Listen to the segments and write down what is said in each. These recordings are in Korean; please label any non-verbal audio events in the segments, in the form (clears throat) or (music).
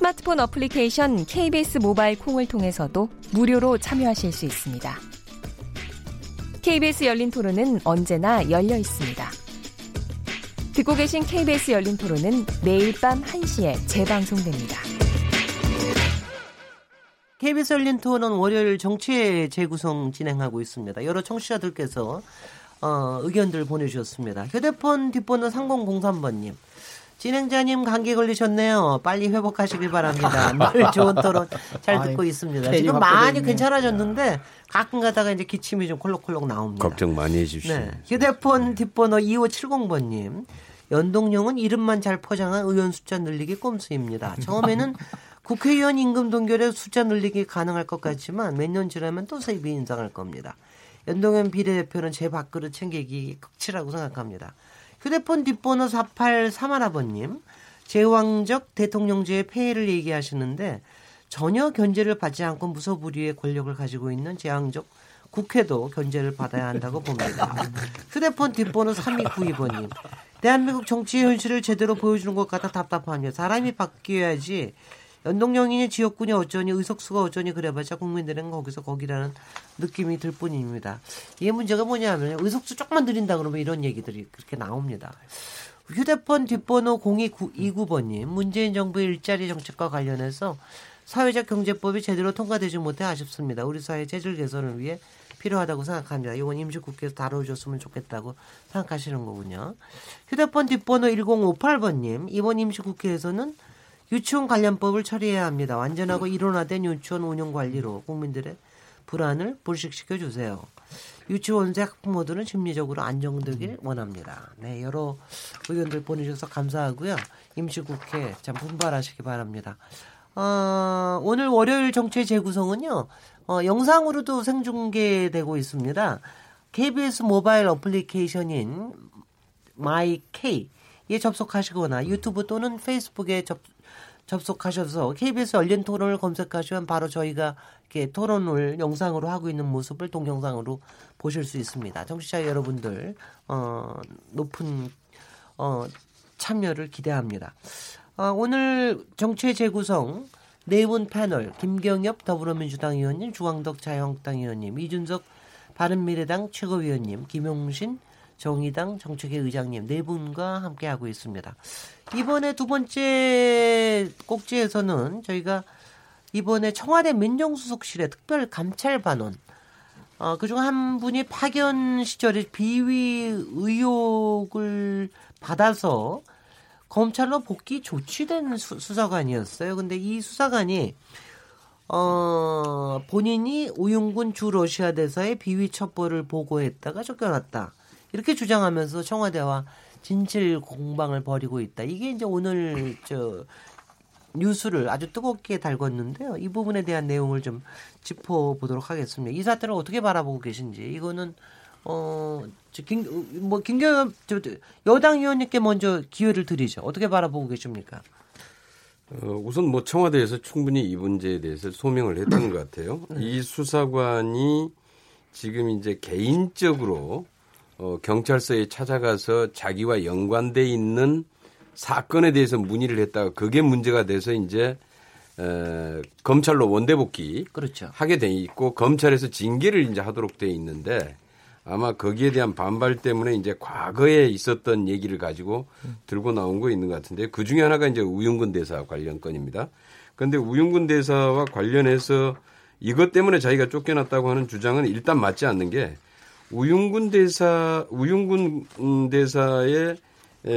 스마트폰 어플리케이션 KBS 모바일 콩을 통해서도 무료로 참여하실 수 있습니다. KBS 열린 토론은 언제나 열려 있습니다. 듣고 계신 KBS 열린 토론은 매일 밤 1시에 재방송됩니다. KBS 열린 토론 월요일 정치 재구성 진행하고 있습니다. 여러 청취자들께서 어, 의견들 보내주셨습니다. 휴대폰 뒷번호 3003번님. 진행자님 감기 걸리셨네요. 빨리 회복하시길 바랍니다. 늘 좋은 토론 잘 듣고 있습니다. 지금 많이 괜찮아졌는데 가끔 가다가 이제 기침이 좀 콜록콜록 나옵니다. 걱정 많이 해주십시오. 네. 휴대폰 뒷번호 2570번님. 연동형은 이름만 잘 포장한 의원 숫자 늘리기 꼼수입니다. 처음에는 (laughs) 국회의원 임금 동결에 숫자 늘리기 가능할 것 같지만 몇 년 지나면 또 세비 인상할 겁니다. 연동형 비례대표는 제 밥그릇 챙기기 극치라고 생각합니다. 휴대폰 뒷번호 4831아버님, 제왕적 대통령제의 폐해를 얘기하시는데 전혀 견제를 받지 않고 무소불위의 권력을 가지고 있는 제왕적 국회도 견제를 받아야 한다고 봅니다. 휴대폰 뒷번호 3292번님. 대한민국 정치의 현실을 제대로 보여주는 것 같아 답답합니다. 사람이 바뀌어야지 연동형이니 지역군이 어쩌니 의석수가 어쩌니 그래봤자 국민들은 거기서 거기라는 느낌이 들 뿐입니다. 이게 문제가 뭐냐면 의석수 조금만 드린다 그러면 이런 얘기들이 그렇게 나옵니다. 휴대폰 뒷번호 0229번님 문재인 정부의 일자리 정책과 관련해서 사회적 경제법이 제대로 통과되지 못해 아쉽습니다. 우리 사회 재질 개선을 위해 필요하다고 생각합니다. 이건 임시국회에서 다뤄줬으면 좋겠다고 생각하시는 거군요. 휴대폰 뒷번호 1058번님 이번 임시국회에서는 유치원 관련법을 처리해야 합니다. 완전하고 일원화된 유치원 운영 관리로 국민들의 불안을 불식시켜 주세요. 유치원생 학부모들은 심리적으로 안정되길 원합니다. 네, 여러 의견들 보내주셔서 감사하고요. 임시국회 참 분발하시기 바랍니다. 어, 오늘 월요일 정치 재구성은요, 어, 영상으로도 생중계되고 있습니다. KBS 모바일 어플리케이션인 마이케이에 접속하시거나 유튜브 또는 페이스북에 접, 접속하셔서 KBS 열린 토론을 검색하시면 바로 저희가 이렇게 토론을 영상으로 하고 있는 모습을 동영상으로 보실 수 있습니다. 청취자 여러분들 어, 높은 어, 참여를 기대합니다. 어, 오늘 정체 재구성 네 분 패널 김경엽 더불어민주당 의원님, 주광덕 자유한국당 의원님, 이준석 바른미래당 최고위원님, 김용신 정의당 정책회 의장님 네 분과 함께 하고 있습니다. 이번에 두 번째 꼭지에서는 저희가 이번에 청와대 민정수석실의 특별 감찰 반원 어, 그중 한 분이 파견 시절에 비위 의혹을 받아서 검찰로 복귀 조치된 수, 수사관이었어요. 근데 이 수사관이 어, 본인이 우윤군 주 러시아 대사의 비위 첩보를 보고했다가 쫓겨났다. 이렇게 주장하면서 청와대와 진실 공방을 벌이고 있다. 이게 이제 오늘 저 뉴스를 아주 뜨겁게 달궜는데요. 이 부분에 대한 내용을 좀 짚어보도록 하겠습니다. 이 사태를 어떻게 바라보고 계신지 이거는 어, 김, 뭐, 김경엽, 여당 의원님께 먼저 기회를 드리죠. 어떻게 바라보고 계십니까? 어, 우선 뭐 청와대에서 충분히 이 문제에 대해서 소명을 했던 것 같아요. 네. 이 수사관이 지금 이제 개인적으로 어, 경찰서에 찾아가서 자기와 연관돼 있는 사건에 대해서 문의를 했다가 그게 문제가 돼서 이제 에, 검찰로 원대복귀 그렇죠. 하게 돼 있고 검찰에서 징계를 이제 하도록 돼 있는데 아마 거기에 대한 반발 때문에 이제 과거에 있었던 얘기를 가지고 들고 나온 거 있는 것 같은데 그 중에 하나가 이제 우윤근 대사 관련 건입니다. 그런데 우윤근 대사와 관련해서 이것 때문에 자기가 쫓겨났다고 하는 주장은 일단 맞지 않는 게 우윤군 대사 우윤군 대사의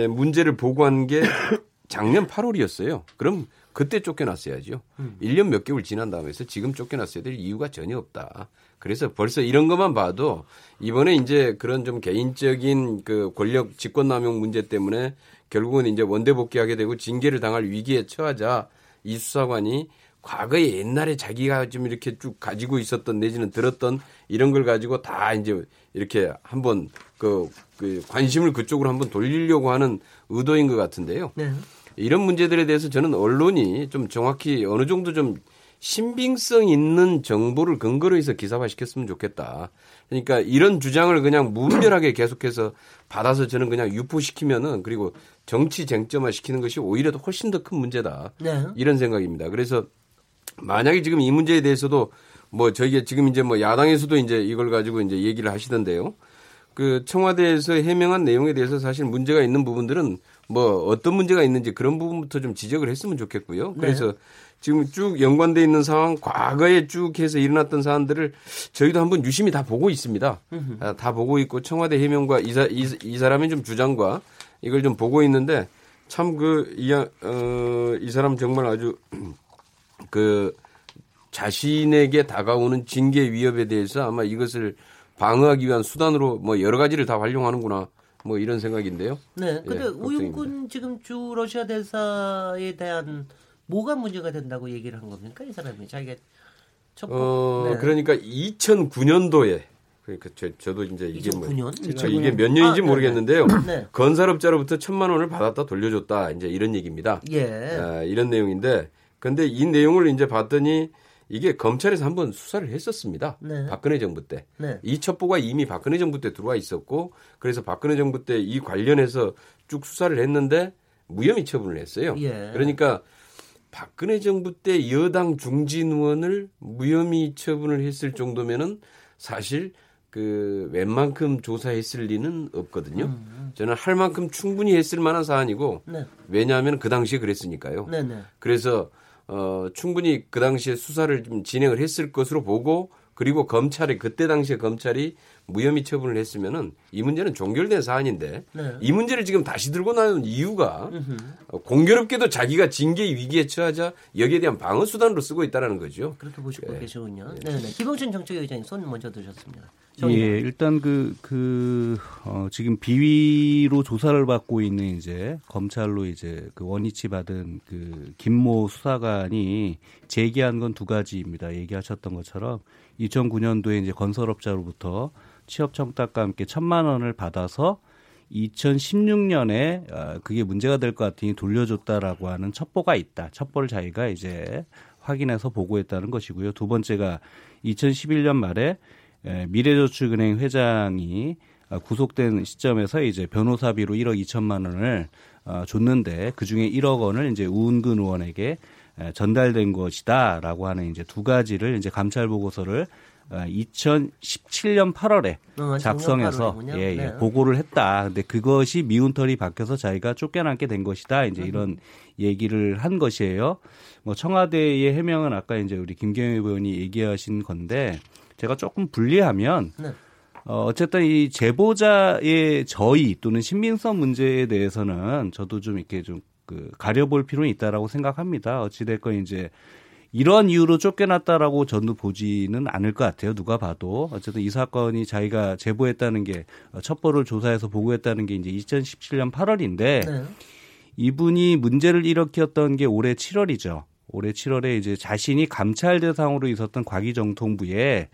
문제를 보고한 게 (coughs) 작년 8월이었어요. 그럼 그때 쫓겨났어야죠. 음. 1년 몇 개월 지난 다음에서 지금 쫓겨났어야 될 이유가 전혀 없다. 그래서 벌써 이런 것만 봐도 이번에 이제 그런 좀 개인적인 그 권력 직권남용 문제 때문에 결국은 이제 원대 복귀하게 되고 징계를 당할 위기에 처하자 이 수사관이 과거에 옛날에 자기가 좀 이렇게 쭉 가지고 있었던 내지는 들었던 이런 걸 가지고 다 이제 이렇게 한번 그, 그 관심을 그쪽으로 한번 돌리려고 하는 의도인 것 같은데요. 네. 이런 문제들에 대해서 저는 언론이 좀 정확히 어느 정도 좀 신빙성 있는 정보를 근거로 해서 기사화 시켰으면 좋겠다. 그러니까 이런 주장을 그냥 무분별하게 계속해서 받아서 저는 그냥 유포시키면은 그리고 정치 쟁점화 시키는 것이 오히려 더 훨씬 더 큰 문제다. 네. 이런 생각입니다. 그래서 만약에 지금 이 문제에 대해서도 뭐 저희가 지금 이제 뭐 야당에서도 이제 이걸 가지고 이제 얘기를 하시던데요. 그 청와대에서 해명한 내용에 대해서 사실 문제가 있는 부분들은 뭐 어떤 문제가 있는지 그런 부분부터 좀 지적을 했으면 좋겠고요. 네. 그래서 네. 지금 쭉 연관돼 있는 상황, 과거에 쭉 해서 일어났던 사안들을 저희도 한번 유심히 다 보고 있습니다. 아, 다 보고 있고 청와대 해명과 이, 사, 이, 이 사람의 좀 주장과 이걸 좀 보고 있는데 참 그, 이, 어, 이 사람 정말 아주 그 자신에게 다가오는 징계 위협에 대해서 아마 이것을 방어하기 위한 수단으로 뭐 여러 가지를 다 활용하는구나. 뭐 이런 생각인데요. 네. 근데 예, 우윤군 지금 주 러시아 대사에 대한 뭐가 문제가 된다고 얘기를 한 겁니까? 이 사람이 자기가 첫 어, 네. 그러니까 2009년도에 그러니까 저, 도 이제 이게 2009년? 뭐 2009년? 이게 몇 년인지 아, 모르겠는데요. 네. 건설업자로부터 천만 원을 받았다 돌려줬다 이제 이런 얘기입니다. 예. 아, 이런 내용인데 근데 이 내용을 이제 봤더니 이게 검찰에서 한번 수사를 했었습니다. 네. 박근혜 정부 때. 네. 이 첩보가 이미 박근혜 정부 때 들어와 있었고 그래서 박근혜 정부 때 이 관련해서 쭉 수사를 했는데 무혐의 처분을 했어요. 예. 그러니까 박근혜 정부 때 여당 중진 의원을 무혐의 처분을 했을 정도면은 사실 그 웬만큼 조사했을 리는 없거든요. 음, 음. 저는 할 만큼 충분히 했을 만한 사안이고 네. 왜냐하면 그 당시에 그랬으니까요. 네, 네. 그래서 어 충분히 그 당시에 수사를 좀 진행을 했을 것으로 보고 그리고 검찰이 그때 당시에 검찰이 무혐의 처분을 했으면은 이 문제는 종결된 사안인데 네. 이 문제를 지금 다시 들고 나온 이유가 으흠. 공교롭게도 자기가 징계 위기에 처하자 여기에 대한 방어 수단으로 쓰고 있다라는 거죠. 그렇게 보시고 네. 계시군요. 네, 네. 김홍준 정책위원장님 손 먼저 드셨습니다. 예, 일단 그, 그, 어, 지금 비위로 조사를 받고 있는 이제 검찰로 이제 그 원위치 받은 그 김모 수사관이 제기한 건 두 가지입니다. 얘기하셨던 것처럼 2009년도에 이제 건설업자로부터 취업 청탁과 함께 천만 원을 받아서 2016년에 어, 그게 문제가 될 것 같으니 돌려줬다라고 하는 첩보가 있다. 첩보를 자기가 이제 확인해서 보고했다는 것이고요. 두 번째가 2011년 말에 미래저축은행 회장이 어, 구속된 시점에서 이제 변호사비로 1억 2천만 원을 어, 줬는데 그 중에 1억 원을 이제 우은근 의원에게 전달된 것이다라고 하는 이제 두 가지를 이제 감찰 보고서를 2017년 어, 8월에 어, 작성해서 예, 예, 네. 보고를 했다. 근데 그것이 미운털이 박혀서 자기가 쫓겨나게 된 것이다. 이제 음. 이런 얘기를 한 것이에요. 뭐 청와대의 해명은 아까 이제 우리 김경희 의원이 얘기하신 건데 제가 조금 분리하면 네. 어, 어쨌든 이 제보자의 저의 또는 신빙성 문제에 대해서는 저도 좀 이렇게 좀 그 가려볼 필요는 있다라고 생각합니다. 어찌됐건 이제 이런 이유로 쫓겨났다라고 저도 보지는 않을 것 같아요. 누가 봐도 어쨌든 이 사건이 자기가 제보했다는 게 첩보를 조사해서 보고했다는 게 이제 2017년 8월인데 네. 이분이 문제를 일으켰던 게 올해 7월이죠. 올해 7월에 이제 자신이 감찰 대상으로 있었던 과기정통부에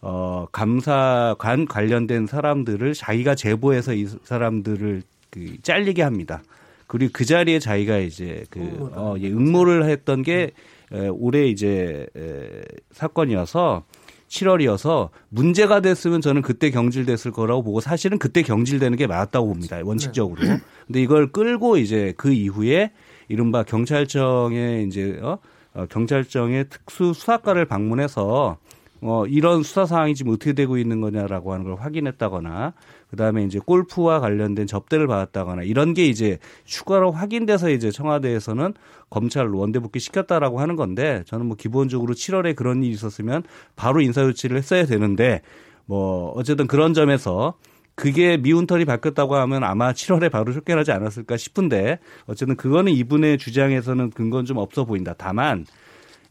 어 감사관 관련된 사람들을 자기가 제보해서 이 사람들을 그 잘리게 합니다. 그리고 그 자리에 자기가 이제 그 어, 예, 응모를 했던 게 네. 에, 올해 이제 에, 사건이어서 7월이어서 문제가 됐으면 저는 그때 경질됐을 거라고 보고 사실은 그때 경질되는 게 맞았다고 봅니다. 원칙적으로. 네. 근데 이걸 끌고 이제 그 이후에 이른바 경찰청에 이제 어, 어 경찰청의 특수 수사과를 방문해서 어, 이런 수사 상황이 지금 어떻게 되고 있는 거냐라고 하는 걸 확인했다거나 그다음에 이제 골프와 관련된 접대를 받았다거나 이런 게 이제 추가로 확인돼서 이제 청와대에서는 검찰로 원대 복귀 시켰다라고 하는 건데 저는 뭐 기본적으로 7월에 그런 일이 있었으면 바로 인사 조치를 했어야 되는데 뭐 어쨌든 그런 점에서 그게 미운털이 바뀌었다고 하면 아마 7월에 바로 쫓겨나지 않았을까 싶은데 어쨌든 그거는 이분의 주장에서는 근거는 좀 없어 보인다. 다만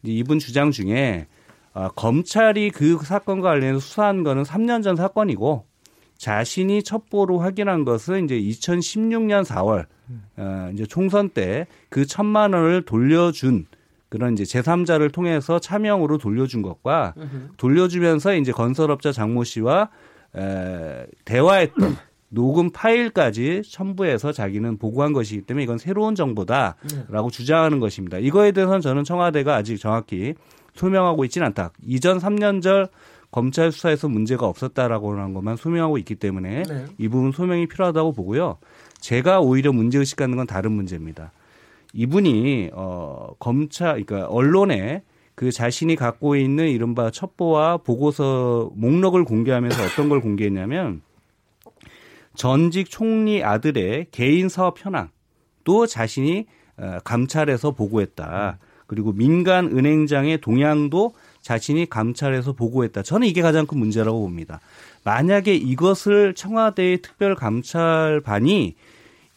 이분 주장 중에 어, 검찰이 그 사건과 관련해서 수사한 거는 3년 전 사건이고 자신이 첩보로 확인한 것은 이제 2016년 4월 어, 이제 총선 때 그 천만 원을 돌려준 그런 이제 제3자를 통해서 차명으로 돌려준 것과 돌려주면서 이제 건설업자 장모 씨와 에, 대화했던 (clears throat) 녹음 파일까지 첨부해서 자기는 보고한 것이기 때문에 이건 새로운 정보다라고 주장하는 것입니다. 이거에 대해서는 저는 청와대가 아직 정확히 소명하고 있지는 않다. 이전 3년절 검찰 수사에서 문제가 없었다라고 하는 것만 소명하고 있기 때문에 네. 이 부분 소명이 필요하다고 보고요. 제가 오히려 문제의식 갖는 건 다른 문제입니다. 이분이 어 검찰 그러니까 언론에 그 자신이 갖고 있는 이른바 첩보와 보고서 목록을 공개하면서 어떤 걸 공개했냐면 전직 총리 아들의 개인 사업 현황 또 자신이 어, 감찰해서 보고했다. 그리고 민간 은행장의 동향도 자신이 감찰해서 보고했다. 저는 이게 가장 큰 문제라고 봅니다. 만약에 이것을 청와대의 특별감찰반이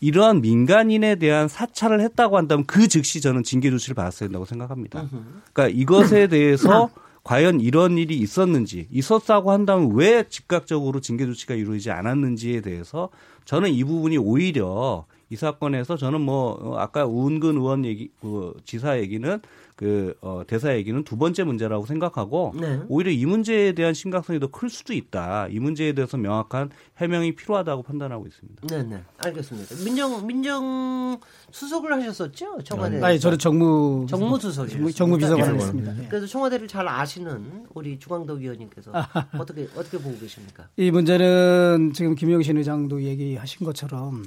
이러한 민간인에 대한 사찰을 했다고 한다면 그 즉시 저는 징계 조치를 받았어야 된다고 생각합니다. 그러니까 이것에 대해서 (clears throat) 과연 이런 일이 있었는지 있었다고 한다면 왜 즉각적으로 징계 조치가 이루어지지 않았는지에 대해서 저는 이 부분이 오히려 이 사건에서 저는 뭐 어, 아까 우은근 의원 얘기 그 지사 얘기는 그 어, 대사 얘기는 두 번째 문제라고 생각하고 네. 오히려 이 문제에 대한 심각성이 더 클 수도 있다. 이 문제에 대해서 명확한 해명이 필요하다고 판단하고 있습니다. 네, 네. 알겠습니다. 민정 민정 수석을 하셨었죠? 청와대. 아니 저는 정무 정무 수석이셨습니다. 정무 비서관을 네. 했습니다. 예. 그래서 청와대를 잘 아시는 우리 주광덕 의원님께서 어떻게 어떻게 보고 계십니까? 이 문제는 지금 김영신 의장도 얘기하신 것처럼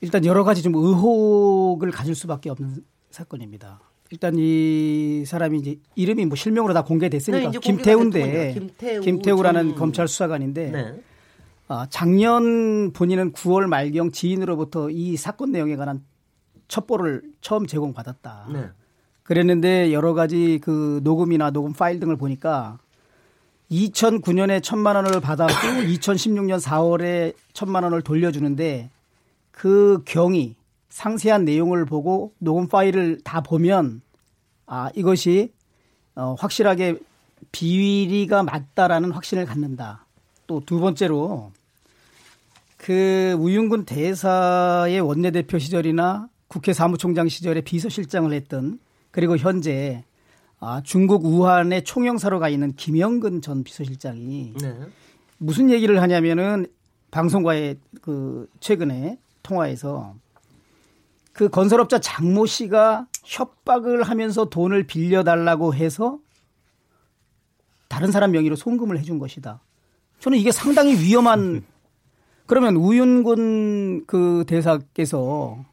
일단 여러 가지 좀 의혹을 가질 수밖에 없는 사건입니다. 일단 이 사람이 이제 이름이 뭐 실명으로 다 공개됐으니까 네, 김태우인데 됐더군요. 김태우 전- 검찰 수사관인데 네. 아, 작년 본인은 9월 말경 지인으로부터 이 사건 내용에 관한 첩보를 처음 제공받았다. 네. 그랬는데 여러 가지 그 녹음이나 녹음 파일 등을 보니까 2009년에 천만 원을 받았고 2016년 4월에 천만 원을 돌려주는데 그 경위 상세한 내용을 보고 녹음 파일을 다 보면 아 이것이 어, 확실하게 비위리가 맞다라는 확신을 갖는다. 또 두 번째로 그 우윤근 대사의 원내대표 시절이나 국회 사무총장 시절에 비서실장을 했던 그리고 현재 아, 중국 우한에 총영사로 가 있는 김영근 전 비서실장이 네. 무슨 얘기를 하냐면은 방송과의 그 최근에 통화에서 그 건설업자 장모 씨가 협박을 하면서 돈을 빌려달라고 해서 다른 사람 명의로 송금을 해준 것이다. 저는 이게 상당히 위험한 (laughs) 그러면 우윤근 그 대사께서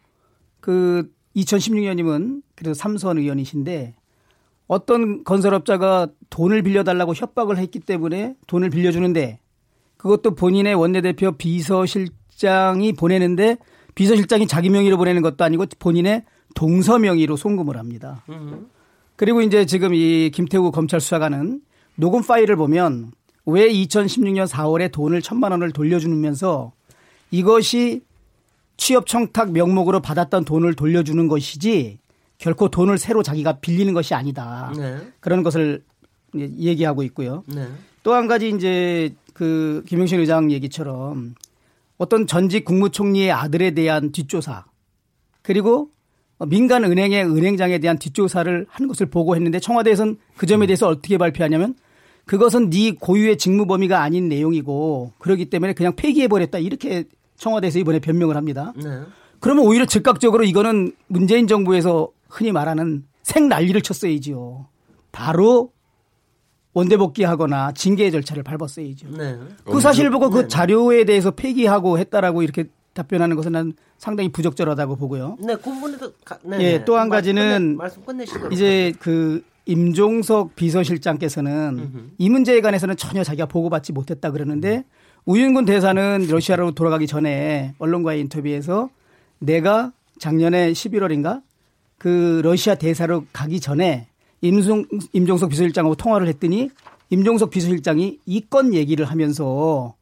그 2016년이면 그래도 삼선 의원이신데 어떤 건설업자가 돈을 빌려달라고 협박을 했기 때문에 돈을 빌려주는데 그것도 본인의 원내대표 비서실장이 보내는데 비서실장이 자기 명의로 보내는 것도 아니고 본인의 동서 명의로 송금을 합니다. 그리고 이제 지금 이 김태우 검찰 수사관은 녹음 파일을 보면 왜 2016년 4월에 돈을 천만 원을 돌려주면서 이것이 취업 청탁 명목으로 받았던 돈을 돌려주는 것이지 결코 돈을 새로 자기가 빌리는 것이 아니다. 네. 그런 것을 얘기하고 있고요. 네. 또한 가지 이제 그 김용신 의장 얘기처럼 어떤 전직 국무총리의 아들에 대한 뒷조사 그리고 민간 은행의 은행장에 대한 뒷조사를 한 것을 보고했는데 청와대에서는 그 점에 대해서 어떻게 발표하냐면 그것은 네 고유의 직무 범위가 아닌 내용이고 그렇기 때문에 그냥 폐기해 버렸다 이렇게 청와대에서 이번에 변명을 합니다. 네. 그러면 오히려 즉각적으로 이거는 문재인 정부에서 흔히 말하는 생 난리를 쳤어야지요. 바로 원대 복귀하거나 징계 절차를 밟았어야죠. 네. 그 사실을 보고 그 네. 자료에 대해서 폐기하고 했다라고 이렇게 답변하는 것은 난 상당히 부적절하다고 보고요. 네, 그 부분에도 가- 네, 예, 네. 또한 말씀 가지는 끝내- 말씀 이제 그 임종석 비서실장께서는 이 문제에 관해서는 전혀 자기가 보고받지 못했다 그러는데 우윤근 대사는 러시아로 돌아가기 전에 언론과의 인터뷰에서 내가 작년에 11월인가 그 러시아 대사로 가기 전에 임종, 임종석 비서실장하고 통화를 했더니 임종석 비서실장이 이 건 얘기를 하면서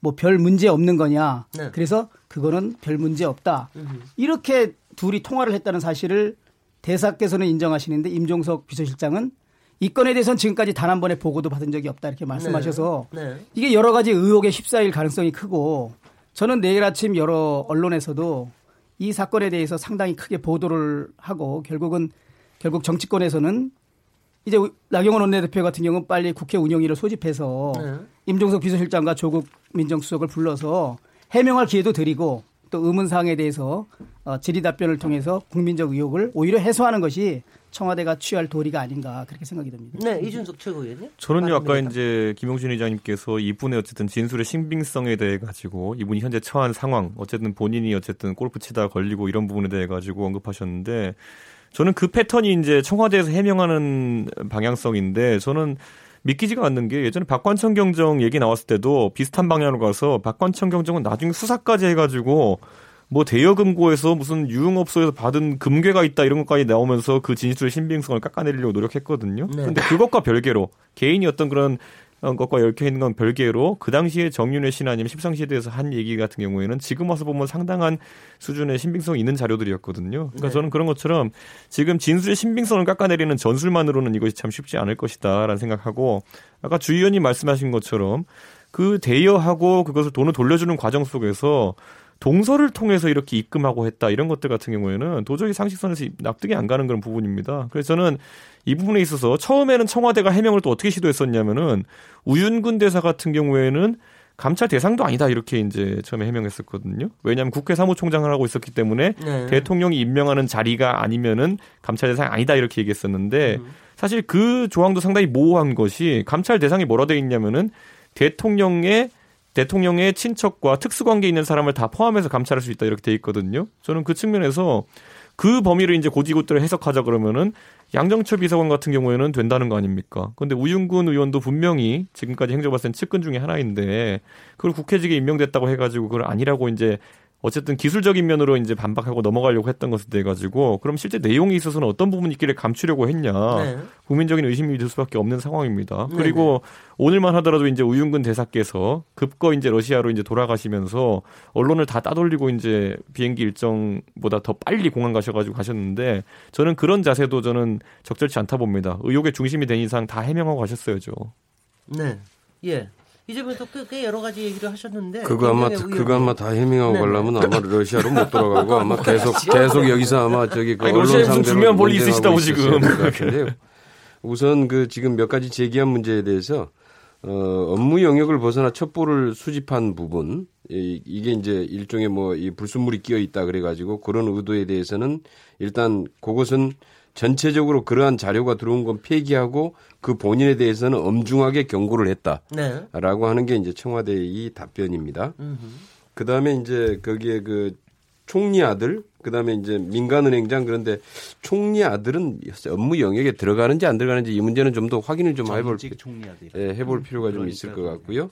뭐 별 문제 없는 거냐. 네. 그래서 그거는 별 문제 없다. 이렇게 둘이 통화를 했다는 사실을 대사께서는 인정하시는데 임종석 비서실장은 이 건에 대해서는 지금까지 단 한 번의 보고도 받은 적이 없다 이렇게 말씀하셔서 네. 이게 여러 가지 의혹에 휩싸일 가능성이 크고 저는 내일 아침 여러 언론에서도 이 사건에 대해서 상당히 크게 보도를 하고 결국은 결국 정치권에서는 이제 나경원 원내대표 같은 경우는 빨리 국회 운영위를 소집해서 네. 임종석 비서실장과 조국 민정수석을 불러서 해명할 기회도 드리고 또 의문사항에 대해서 어, 질의 답변을 통해서 국민적 의혹을 오히려 해소하는 것이 청와대가 취할 도리가 아닌가 그렇게 생각이 듭니다. 네, 이준석 최고위원님. 저는요 아까? 이제 김용준 의장님께서 이분의 어쨌든 진술의 신빙성에 대해 가지고 이분이 현재 처한 상황 어쨌든 본인이 어쨌든 골프 치다 걸리고 이런 부분에 대해 가지고 언급하셨는데 저는 그 패턴이 이제 청와대에서 해명하는 방향성인데 저는 믿기지가 않는 게 예전에 박관청 경정 얘기 나왔을 때도 비슷한 방향으로 가서 박관청 경정은 나중에 수사까지 해가지고 뭐 대여금고에서 무슨 유흥업소에서 받은 금괴가 있다 이런 것까지 나오면서 그 진술의 신빙성을 깎아내리려고 노력했거든요. 네. 근데 그것과 별개로 개인이 어떤 그런 어, 것과 얽혀 있는 건 별개로 그 당시에 정윤회 씨나 아니면 십상시에 대해서 한 얘기 같은 경우에는 지금 와서 보면 상당한 수준의 신빙성이 있는 자료들이었거든요. 그러니까 네. 저는 그런 것처럼 지금 진술의 신빙성을 깎아내리는 전술만으로는 이것이 참 쉽지 않을 것이다라는 생각하고 아까 주 의원님 말씀하신 것처럼 그 대여하고 그것을 돈을 돌려주는 과정 속에서 동서를 통해서 이렇게 입금하고 했다 이런 것들 같은 경우에는 도저히 상식선에서 납득이 안 가는 그런 부분입니다. 그래서 저는 이 부분에 있어서 처음에는 청와대가 해명을 또 어떻게 시도했었냐면은 우윤근 대사 같은 경우에는 감찰 대상도 아니다 이렇게 이제 처음에 해명했었거든요. 왜냐하면 국회 사무총장을 하고 있었기 때문에 네. 대통령이 임명하는 자리가 아니면은 감찰 대상이 아니다 이렇게 얘기했었는데 사실 그 조항도 상당히 모호한 것이 감찰 대상이 뭐라 돼 있냐면은 대통령의 대통령의 친척과 특수관계 있는 사람을 다 포함해서 감찰할 수 있다 이렇게 돼 있거든요. 저는 그 측면에서 그 범위를 이제 고지고대로 해석하자 그러면은 양정철 비서관 같은 경우에는 된다는 거 아닙니까? 근데 우윤근 의원도 분명히 지금까지 행정발생 측근 중에 하나인데 그걸 국회직에 임명됐다고 해가지고 그걸 아니라고 이제 어쨌든 기술적인 면으로 이제 반박하고 넘어가려고 했던 것에 대해 가지고 그럼 실제 내용에 있어서는 어떤 부분이 있길래 감추려고 했냐 네. 국민적인 의심이 들 수밖에 없는 상황입니다. 그리고 오늘만 하더라도 이제 우윤근 대사께서 급거 이제 러시아로 이제 돌아가시면서 언론을 다 따돌리고 이제 비행기 일정보다 더 빨리 공항 가셔가지고 가셨는데 저는 그런 자세도 저는 적절치 않다 봅니다. 의혹의 중심이 된 이상 다 해명하고 가셨어야죠. 네. 예. 이제부터 꽤, 꽤 여러 가지 얘기를 하셨는데 그거 아마 그거 아마 다 해명하고 네, 네. 가려면 아마 러시아로 못 돌아가고 아마 (laughs) 계속 계속 여기서 아마 저기 그 아니, 언론 러시아에 무슨 상대로 중요한 논쟁하고 있으시다고 지금. (laughs) 우선 그 지금 몇 가지 제기한 문제에 대해서 어, 업무 영역을 벗어나 첩보를 수집한 부분 이, 이게 이제 일종의 뭐 이 불순물이 끼어 있다 그래 가지고 그런 의도에 대해서는 일단 그것은 전체적으로 그러한 자료가 들어온 건 폐기하고 그 본인에 대해서는 엄중하게 경고를 했다. 네. 라고 하는 게 이제 청와대의 답변입니다. 그 다음에 이제 거기에 그 총리 아들, 그 다음에 이제 민간은행장 그런데 총리 아들은 업무 영역에 들어가는지 안 들어가는지 이 문제는 좀 더 확인을 좀 해볼. 예, 해볼 필요가 좀 있을 것 같고요.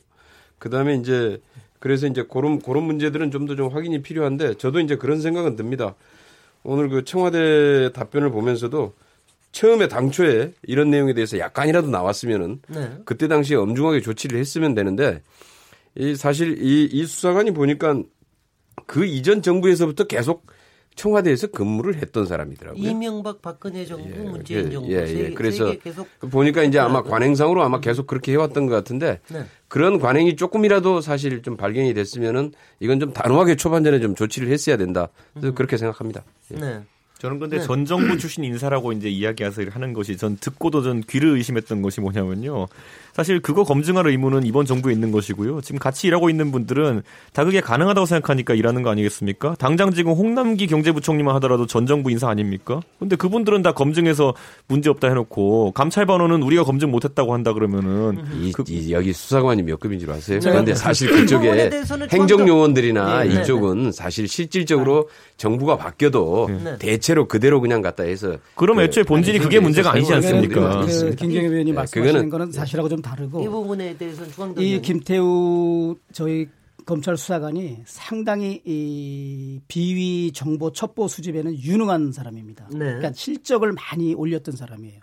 그 다음에 이제 그래서 이제 그런, 그런 문제들은 좀 더좀 확인이 필요한데 저도 이제 그런 생각은 듭니다. 오늘 그 청와대 답변을 보면서도 처음에 당초에 이런 내용에 대해서 약간이라도 나왔으면은 네. 그때 당시에 엄중하게 조치를 했으면 되는데 이 사실 이, 이 수사관이 보니까 그 이전 정부에서부터 계속 청와대에서 근무를 했던 사람이더라고요. 이명박 박근혜 정부 문재인 예, 정부 예, 예. 세, 그래서 보니까 이제 아마 관행상으로 아마 계속 그렇게 해왔던 것 같은데 네. 그런 관행이 조금이라도 사실 좀 발견이 됐으면은 이건 좀 단호하게 초반전에 좀 조치를 했어야 된다. 그래서 그렇게 생각합니다. 예. 네. 저는 근데 전 정부 출신 인사라고 이제 이야기해서 하는 것이 전 듣고도 전 귀를 의심했던 것이 뭐냐면요. 사실 그거 검증할 의무는 이번 정부에 있는 것이고요. 지금 같이 일하고 있는 분들은 다 그게 가능하다고 생각하니까 일하는 거 아니겠습니까? 당장 지금 홍남기 경제부총리만 하더라도 전 정부 인사 아닙니까? 근데 그분들은 다 검증해서 문제 없다 해놓고 감찰반원은 우리가 검증 못했다고 한다 그러면은 이, 이 여기 수사관이 몇 급인 줄 아세요? 네. 그런데 사실 그 그쪽에 행정요원들이나 네, 네, 이쪽은 사실 실질적으로 정부가 바뀌어도 네. 대체로 그대로 그냥 갖다 해서 그러면 그 애초에 본질이 그게 문제가 아니지 않습니까? 그. 김경희 의원이 말씀하시는 그거는- 거는 사실하고 좀 다르고 이 부분에 대해서는 중앙당 이. 김태우 저희 검찰 수사관이 상당히 이 비위 정보 첩보 수집에는 유능한 사람입니다. 네. 그러니까 실적을 많이 올렸던 사람이에요.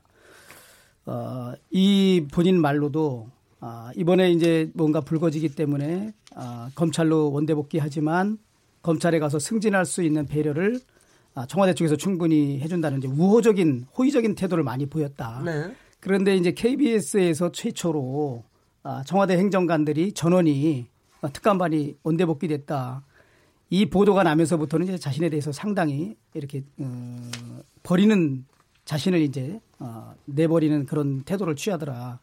어, 이 본인 말로도 아, 이번에 이제 뭔가 불거지기 때문에 아, 검찰로 원대복귀하지만 검찰에 가서 승진할 수 있는 배려를 아, 청와대 쪽에서 충분히 해준다는 이제 우호적인 호의적인 태도를 많이 보였다. 네. 그런데 이제 KBS에서 최초로 아, 청와대 행정관들이 전원이 아, 특감반이 원대복귀 됐다. 이 보도가 나면서부터는 이제 자신에 대해서 상당히 이렇게 어, 버리는 자신을 이제 어, 내버리는 그런 태도를 취하더라.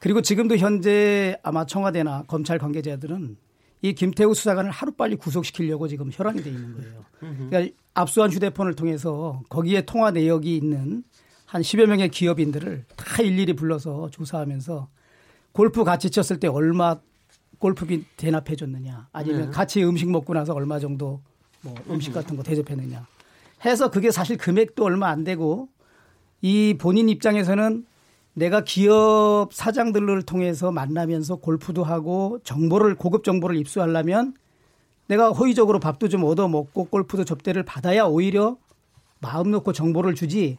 그리고 지금도 현재 아마 청와대나 검찰 관계자들은 이 김태우 수사관을 하루빨리 구속시키려고 지금 혈안이 돼 있는 거예요. 그러니까 압수한 휴대폰을 통해서 거기에 통화 내역이 있는 한 10여 명의 기업인들을 다 일일이 불러서 조사하면서 골프 같이 쳤을 때 얼마 골프비 대납해 줬느냐 아니면 네. 같이 음식 먹고 나서 얼마 정도 뭐 음식 같은 거 대접했느냐 해서 그게 사실 금액도 얼마 안 되고 이 본인 입장에서는 내가 기업 사장들을 통해서 만나면서 골프도 하고 정보를 고급 정보를 입수하려면 내가 허위적으로 밥도 좀 얻어 먹고 골프도 접대를 받아야 오히려 마음 놓고 정보를 주지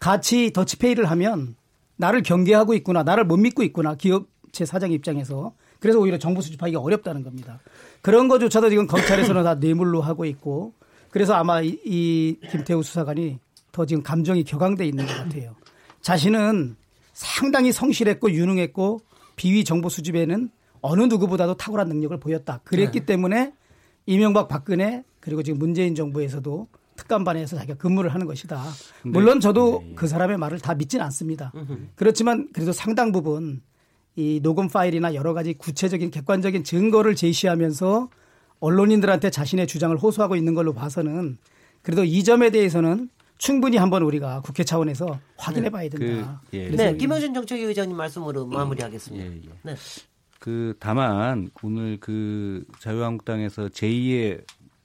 같이 더치페이를 하면 나를 경계하고 있구나 나를 못 믿고 있구나 기업체 사장 입장에서 그래서 오히려 정보 수집하기가 어렵다는 겁니다. 그런 것조차도 지금 검찰에서는 다 뇌물로 하고 있고 그래서 아마 이, 이 김태우 수사관이 더 지금 감정이 격앙돼 있는 것 같아요. 자신은 상당히 성실했고 유능했고 비위 정보 수집에는 어느 누구보다도 탁월한 능력을 보였다. 그랬기 네. 때문에 이명박 박근혜 그리고 지금 문재인 정부에서도 특감반에서 자기가 근무를 하는 것이다. 물론 저도 그 사람의 말을 다 믿진 않습니다. 그렇지만 그래도 상당 부분 이 녹음 파일이나 여러 가지 구체적인 객관적인 증거를 제시하면서 언론인들한테 자신의 주장을 호소하고 있는 걸로 봐서는 그래도 이 점에 대해서는 충분히 한번 우리가 국회 차원에서 확인해 봐야 된다. 그, 예. 네, 이- 김영준 정책위 의장님 말씀으로 마무리하겠습니다. 예, 예. 네. 그 다만 오늘 그 자유한국당에서 제2의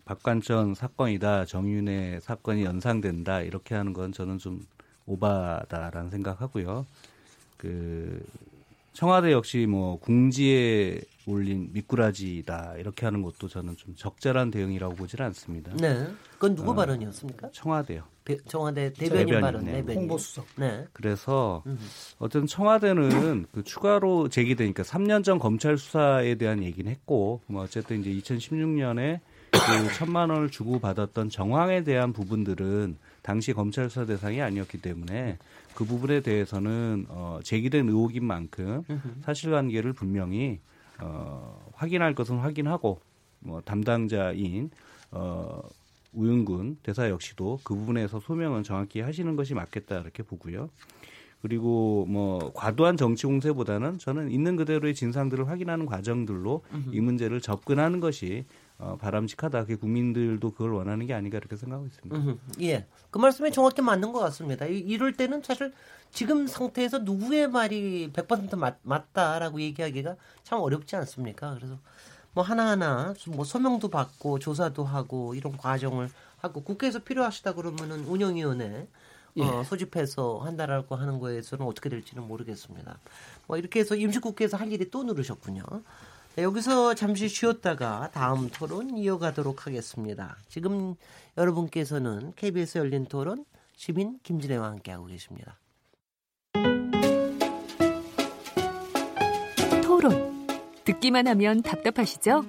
박관천 사건이다 정윤의 사건이 연상된다 이렇게 하는 건 저는 좀 오바다라는 생각하고요. 그 청와대 역시 뭐 궁지에 올린 미꾸라지다 이렇게 하는 것도 저는 좀 적절한 대응이라고 보지는 않습니다. 네. 그건 누구 발언이었습니까? 청와대요. 대- 청와대 대변인 대변인, 발언, 네. 대변인. 홍보수석. 네. 그래서 어쨌든 청와대는 그 추가로 제기되니까 3년 전 검찰 수사에 대한 얘기는 했고, 뭐 어쨌든 이제 2016년에 그 천만 원을 주고 받았던 정황에 대한 부분들은 당시 검찰 수사 대상이 아니었기 때문에 그 부분에 대해서는 어, 제기된 의혹인 만큼 사실관계를 분명히 어, 확인할 것은 확인하고 뭐 담당자인 어, 우윤군 대사 역시도 그 부분에서 소명은 정확히 하시는 것이 맞겠다 이렇게 보고요. 그리고 뭐 과도한 정치 공세보다는 저는 있는 그대로의 진상들을 확인하는 과정들로 이 문제를 접근하는 것이 어, 바람직하다. 그 국민들도 그걸 원하는 게 아닌가 이렇게 생각하고 있습니다. 예. 그 말씀이 정확히 맞는 것 같습니다. 이- 이럴 때는 사실 지금 상태에서 누구의 말이 100% 맞, 맞다라고 얘기하기가 참 어렵지 않습니까? 그래서 뭐 하나하나 뭐 소명도 받고 조사도 하고 이런 과정을 하고 국회에서 필요하시다 그러면은 운영위원회 어, 소집해서 한다라고 하는 거에서는 어떻게 될지는 모르겠습니다. 뭐 이렇게 해서 임시국회에서 할 일이 또 누르셨군요. 네, 여기서 잠시 쉬었다가 다음 토론 이어가도록 하겠습니다. 지금 여러분께서는 KBS 열린 토론 시민 김진애와 함께하고 계십니다. 토론. 듣기만 하면 답답하시죠?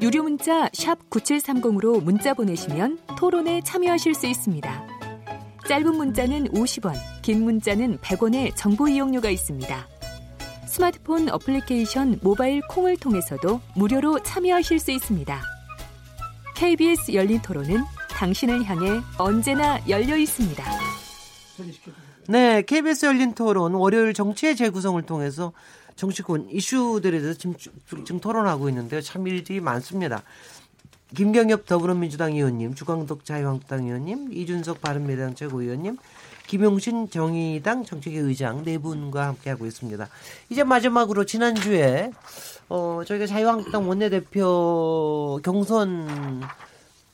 유료 문자 9730으로 문자 보내시면 토론에 참여하실 수 있습니다. 짧은 문자는 50원, 긴 문자는 100원의 정보 이용료가 있습니다. 스마트폰 어플리케이션 모바일 콩을 통해서도 무료로 참여하실 수 있습니다. KBS 열린 토론은 당신을 향해 언제나 열려 있습니다. 네, KBS 열린 토론 월요일 정치의 재구성을 통해서 정치권 이슈들에 대해서 지금, 지금 토론하고 있는데요. 참 일이 많습니다. 김경엽 더불어민주당 의원님, 주광덕 자유한국당 의원님, 이준석 바른미래당 최고위원님, 김용신 정의당 정책위 의장 네 분과 함께하고 있습니다. 이제 마지막으로 지난주에 어, 저희가 자유한국당 원내대표 경선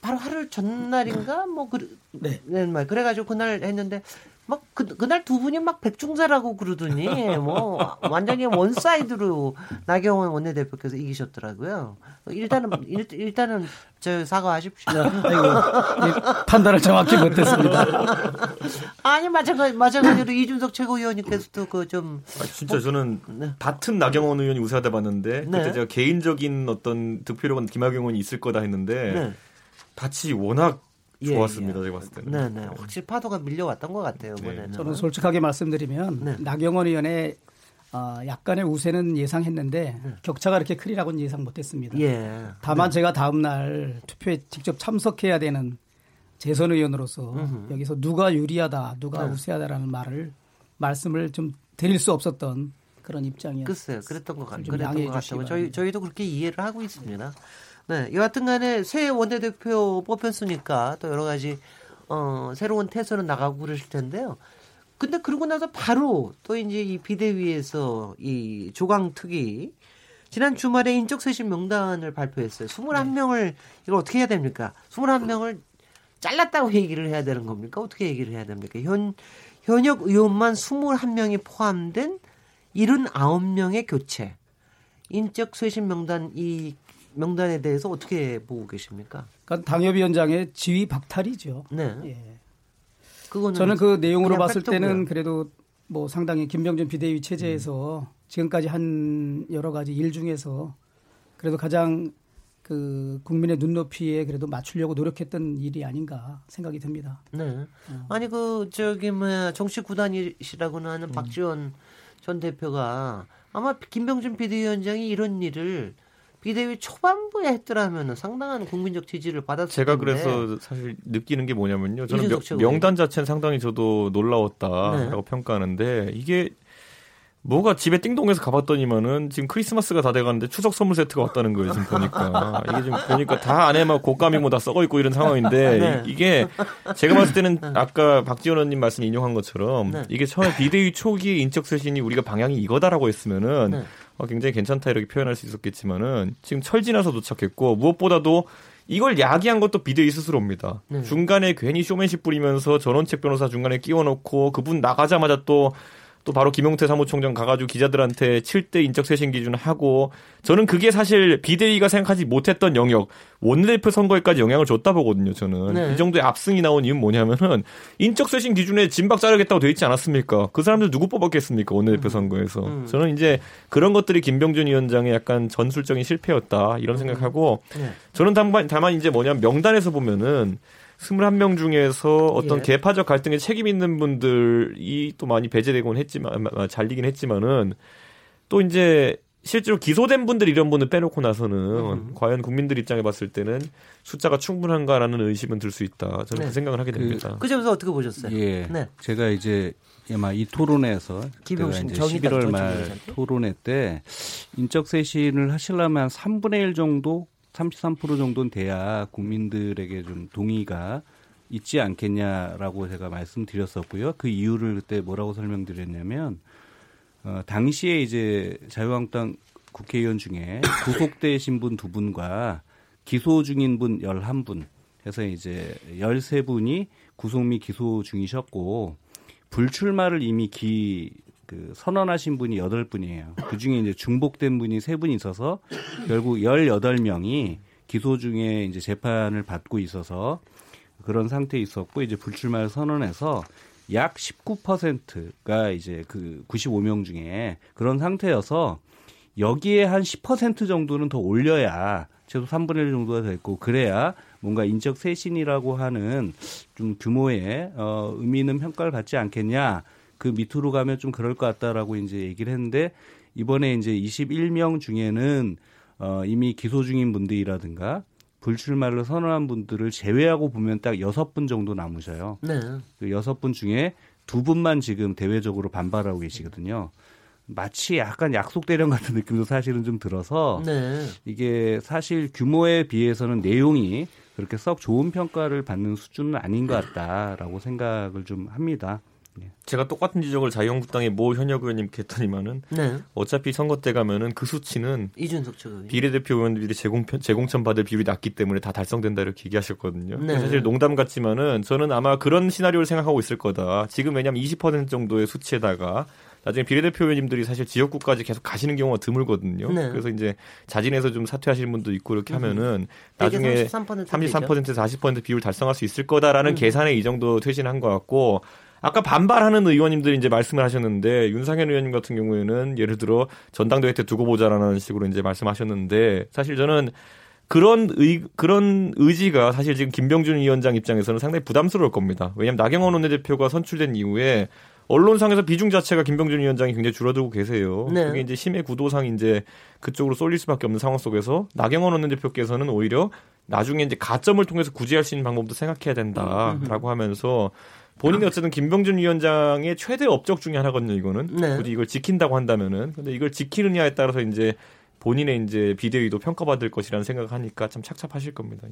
바로 하루 전날인가 뭐 그, 네. 네, 말 그래가지고 그날 했는데 막 그, 그날 두 분이 막 백중세라고 그러더니 뭐 완전히 one side로 나경원 원내대표께서 이기셨더라고요. 일단은 일, 일단은 저 사과하십시오. 아이고, 예, 판단을 정확히 못했습니다. 아니 마찬가지 마찬가지로 이준석 최고위원님께서도 그좀 아, 진짜 저는 네. 같은 나경원 의원이 우세하다 봤는데 네. 그때 제가 개인적인 어떤 득표력은 김학용 의원이 있을 거다 했는데 네. 밭이 워낙 예, 좋았습니다. 예. 제가 봤을 때는. 네네 확실히 파도가 밀려왔던 것 같아요 이번에는. 저는 솔직하게 말씀드리면 네. 나경원 의원의 어, 약간의 우세는 예상했는데 격차가 이렇게 크리라고는 예상 못했습니다. 예. 다만 제가 다음 날 투표에 직접 참석해야 되는 재선 의원으로서 음흠. 여기서 누가 유리하다, 누가 네. 우세하다라는 말을 말씀을 좀 드릴 수 없었던 그런 입장이었어요. 글쎄요, 그랬던 것 같, 좀 그랬던 것 같아요. 저희. 저희도 그렇게 이해를 하고 있습니다. 네, 여하튼 간에 새 원내대표 뽑혔으니까 또 여러 가지 어, 새로운 태세로 나가고 그러실 텐데요. 근데 그러고 나서 바로 또 이제 이 비대위에서 이 조강특위 지난 주말에 인적 쇄신 명단을 발표했어요. 21명을 이걸 어떻게 해야 됩니까? 21명을 잘랐다고 얘기를 해야 되는 겁니까? 어떻게 얘기를 해야 됩니까? 현 현역 의원만 21명이 포함된 79명의 교체. 인적 쇄신 명단 이 명단에 대해서 어떻게 보고 계십니까? 그러니까 당협위원장의 지위 박탈이죠. 네. 예. 그거는 저는 그 내용으로 봤을. 때는 그래도 뭐 상당히 김병준 비대위 체제에서 음. 지금까지 한 여러 가지 일 중에서 그래도 가장 그 국민의 눈높이에 그래도 맞추려고 노력했던 일이 아닌가 생각이 듭니다. 네. 아니 그 저기 뭐야 정치 구단이시라고는 하는 박지원 전 대표가 아마 김병준 비대위원장이 이런 일을 비대위 초반부에 했더라면 상당한 국민적 지지를 받았을 제가 텐데. 그래서 사실 느끼는 게 뭐냐면요. 저는 명. 명단 자체는 상당히 저도 놀라웠다라고 네. 평가하는데 이게 뭐가 집에 띵동해서 가봤더니만은 지금 크리스마스가 다 돼가는데 추석 선물 세트가 왔다는 거예요 지금 보니까 이게 지금 보니까 다 안에 막 곶감이 뭐 다 썩어 있고 이런 상황인데 (laughs) 네. 이, 게 제가 봤을 때는 아까 박지원 의원님 말씀 인용한 것처럼 네. 이게 처음에 비대위 초기 인적 쇄신이 우리가 방향이 이거다라고 했으면은 네. 어, 굉장히 괜찮다 이렇게 표현할 수 있었겠지만은 지금 철지나서 도착했고 무엇보다도 이걸 야기한 것도 비대위 스스로입니다. 네. 중간에 괜히 쇼맨십 부리면서 전원책 변호사 중간에 끼워놓고 그분 나가자마자 또 또 바로 김용태 사무총장 가가지고 기자들한테 7대 인적 쇄신 기준 하고 저는 그게 사실 비대위가 생각하지 못했던 영역 원내대표 선거에까지 영향을 줬다 보거든요. 저는 네. 이 정도의 압승이 나온 이유는 뭐냐면은 인적 쇄신 기준에 진박 자르겠다고 돼 있지 않았습니까? 그 사람들 누구 뽑았겠습니까? 원내대표 선거에서 음. 저는 이제 그런 것들이 김병준 위원장의 약간 전술적인 실패였다 이런 생각하고 네. 저는 다만, 다만 이제 뭐냐면 명단에서 보면은 21명 중에서 어떤 예. 계파적 갈등에 책임 있는 분들이 또 많이 배제되곤 했지만 아, 잘리긴 했지만은 또 이제 실제로 기소된 분들 이런 분을 빼놓고 나서는 음. 과연 국민들 입장에 봤을 때는 숫자가 충분한가라는 의심은 들 수 있다. 저는 네. 그 생각을 하게 됩니다. 그 점에서 어떻게 보셨어요? 예. 네. 제가 이제 아마 이 김용신 정의당 11월 말? 토론회 때 인적 쇄신을 하시려면 한 3분의 1 정도, 33% 정도는 돼야 국민들에게 좀 동의가 있지 않겠냐라고 제가 말씀드렸었고요. 그 이유를 그때 뭐라고 설명드렸냐면 어, 당시에 이제 자유한국당 국회의원 중에 구속되신 분 두 분과 기소 중인 분 11분 해서 이제 13분이 구속 및 기소 중이셨고 불출마를 이미 기, 그 선언하신 분이 8분이에요. 그 중에 이제 중복된 분이 3분 있어서 결국 18명이 기소 중에 이제 재판을 받고 있어서 그런 상태에 있었고 이제 불출마를 선언해서 약 19%가 이제 그 95명 중에 그런 상태여서 여기에 한 10% 정도는 더 올려야 최소 3분의 1 정도가 됐고 그래야 뭔가 인적 쇄신이라고 하는 좀 규모의 어 의미 있는 평가를 받지 않겠냐. 그 밑으로 가면 좀 그럴 것 같다라고 이제 얘기를 했는데 이번에 이제 21명 중에는 어 이미 기소 중인 분들이라든가 불출마를 선언한 분들을 제외하고 보면 딱 여섯 분 정도 남으셔요. 네. 그 여섯 분 중에 두 분만 지금 대외적으로 반발하고 계시거든요. 마치 약간 약속 대령 같은 느낌도 사실은 좀 들어서 네. 이게 사실 규모에 비해서는 내용이 그렇게 썩 좋은 평가를 받는 수준은 아닌 것 같다라고 생각을 좀 합니다. 제가 똑같은 지적을 자유한국당의 모 현역 의원님께 했더니만은 네. 어차피 선거 때 가면은 그 수치는 이준석 비례대표 의원들이 제공편, 제공천 받을 비율이 낮기 때문에 다 달성된다 이렇게 얘기하셨거든요. 네. 사실 농담 같지만은 저는 아마 그런 시나리오를 생각하고 있을 거다. 지금 왜냐하면 20% 정도의 수치에다가 나중에 비례대표 의원님들이 사실 지역구까지 계속 가시는 경우가 드물거든요. 네. 그래서 이제 자진해서 좀 사퇴하시는 분도 있고 이렇게 하면은 나중에 33% 33%에서 40% 비율 달성할 수 있을 거다라는 음. 계산에 이 정도 퇴신한 것 같고 아까 반발하는 의원님들이 이제 말씀을 하셨는데 윤상현 의원님 같은 경우에는 예를 들어 전당대회 때 두고 보자라는 식으로 이제 말씀하셨는데 사실 저는 그런 의 그런 의지가 사실 지금 김병준 위원장 입장에서는 상당히 부담스러울 겁니다. 왜냐하면 나경원 원내대표가 선출된 이후에 언론상에서 비중 자체가 김병준 위원장이 굉장히 줄어들고 계세요. 네. 그게 이제 심의 구도상 이제 그쪽으로 쏠릴 수밖에 없는 상황 속에서 나경원 원내대표께서는 오히려 나중에 이제 가점을 통해서 구제할 수 있는 방법도 생각해야 된다라고 하면서 본인이 어쨌든 김병준 위원장의 최대 업적 중에 하나거든요. 이거는 네. 굳이 이걸 지킨다고 한다면은 근데 이걸 지키느냐에 따라서 이제 본인의 이제 비대위도 평가받을 것이라는 생각을 하니까 참 착잡하실 겁니다.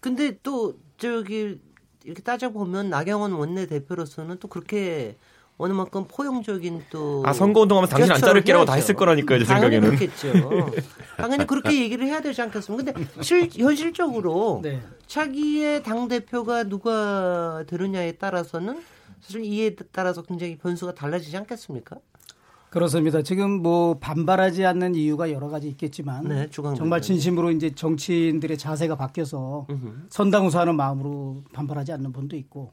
근데 또 저기 이렇게 따져 보면 나경원 원내 대표로서는 또 그렇게 어느 만큼 포용적인 또 아 선거 운동하면 당신 안 자를게라고 다 해야죠. 했을 거라니까요, 제 당연히 생각에는. 그렇겠죠. (laughs) 당연히 그렇게 얘기를 해야 되지 않겠습니까? 근데 실, 현실적으로 네. 자기의 당 대표가 누가 되느냐에 따라서는 사실 이에 따라서 굉장히 변수가 달라지지 않겠습니까? 그렇습니다. 지금 뭐 반발하지 않는 이유가 여러 가지 있겠지만 네, 정말. 진심으로 이제 정치인들의 자세가 바뀌어서 음흠. 선당 우사하는 마음으로 반발하지 않는 분도 있고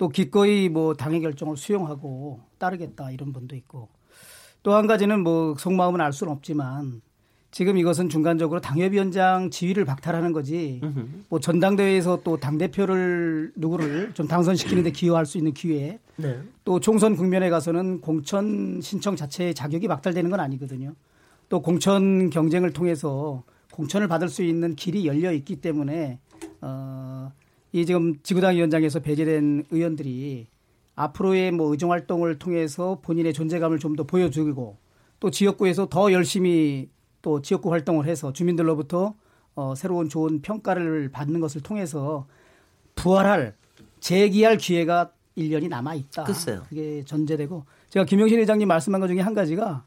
또 기꺼이 뭐 당의 결정을 수용하고 따르겠다 이런 분도 있고 또 한 가지는 뭐 속마음은 알 수는 없지만 지금 이것은 중간적으로 당협위원장 지위를 박탈하는 거지 뭐 전당대회에서 또 당 대표를 누구를 좀 당선시키는데 기여할 수 있는 기회 네. 또 총선 국면에 가서는 공천 신청 자체의 자격이 박탈되는 건 아니거든요. 또 공천 경쟁을 통해서 공천을 받을 수 있는 길이 열려 있기 때문에 어, 이 지금 지구당 위원장에서 배제된 의원들이 앞으로의 뭐 의정 활동을 통해서 본인의 존재감을 좀 더 보여주고 또 지역구에서 더 열심히 또 지역구 활동을 해서 주민들로부터 어, 새로운 좋은 평가를 받는 것을 통해서 부활할 재기할 기회가 1년이 남아 있다. 글쎄요. 그게 전제되고 제가 김영신 회장님 말씀한 것 중에 한 가지가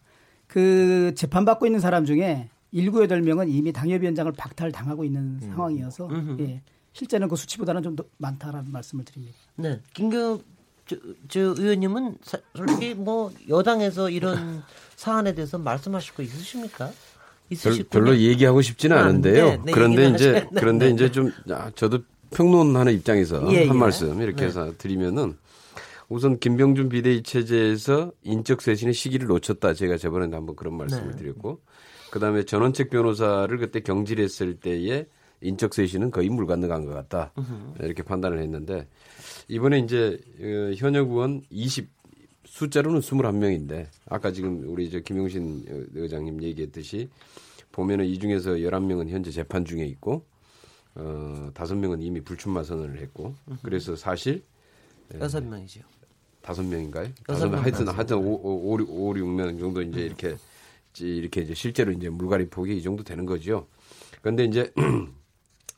그 재판 받고 있는 사람 중에 7, 8명은 이미 당협위원장을 박탈 당하고 있는 상황이어서 예. 실제는 그 수치보다는 좀 더 많다라는 말씀을 드립니다. 네. 김경 저, 저 의원님은 사- 솔직히 뭐 여당에서 이런 (laughs) 사안에 대해서 말씀하실 거 있으십니까? 별, 있으시군요. 별로 얘기하고 싶지는 아, 않은데요. 네, 네, 그런데 이제 네, 그런데 네, 이제 좀 아, 저도 평론하는 입장에서 예, 한 예. 말씀 이렇게 네. 해서 드리면은 우선 김병준 비대위 체제에서 인적 쇄신의 시기를 놓쳤다. 제가 저번에도 한번 그런 말씀을 네. 드렸고 그다음에 전원책 변호사를 그때 경질했을 때에 인적 쇄신은 거의 물 건너간 것 같다. 이렇게 판단을 했는데 이번에 이제 어, 현역 의원 20 숫자로는 21명인데 아까 지금 우리 저 김용신 어, 의장님 얘기했듯이 보면은 이 중에서 11명은 현재 재판 중에 있고 어, 5명은 이미 불출마 선언을 했고 그래서 사실 여섯 명이죠. 다섯 명인가요? 다섯 명명 하여튼. 하여튼 오, 오, 오, 오, 육명 정도 이제 이렇게 이렇게 이제 실제로 이제 물갈이 폭이 이 정도 되는 거죠. 그런데 이제 (clears throat)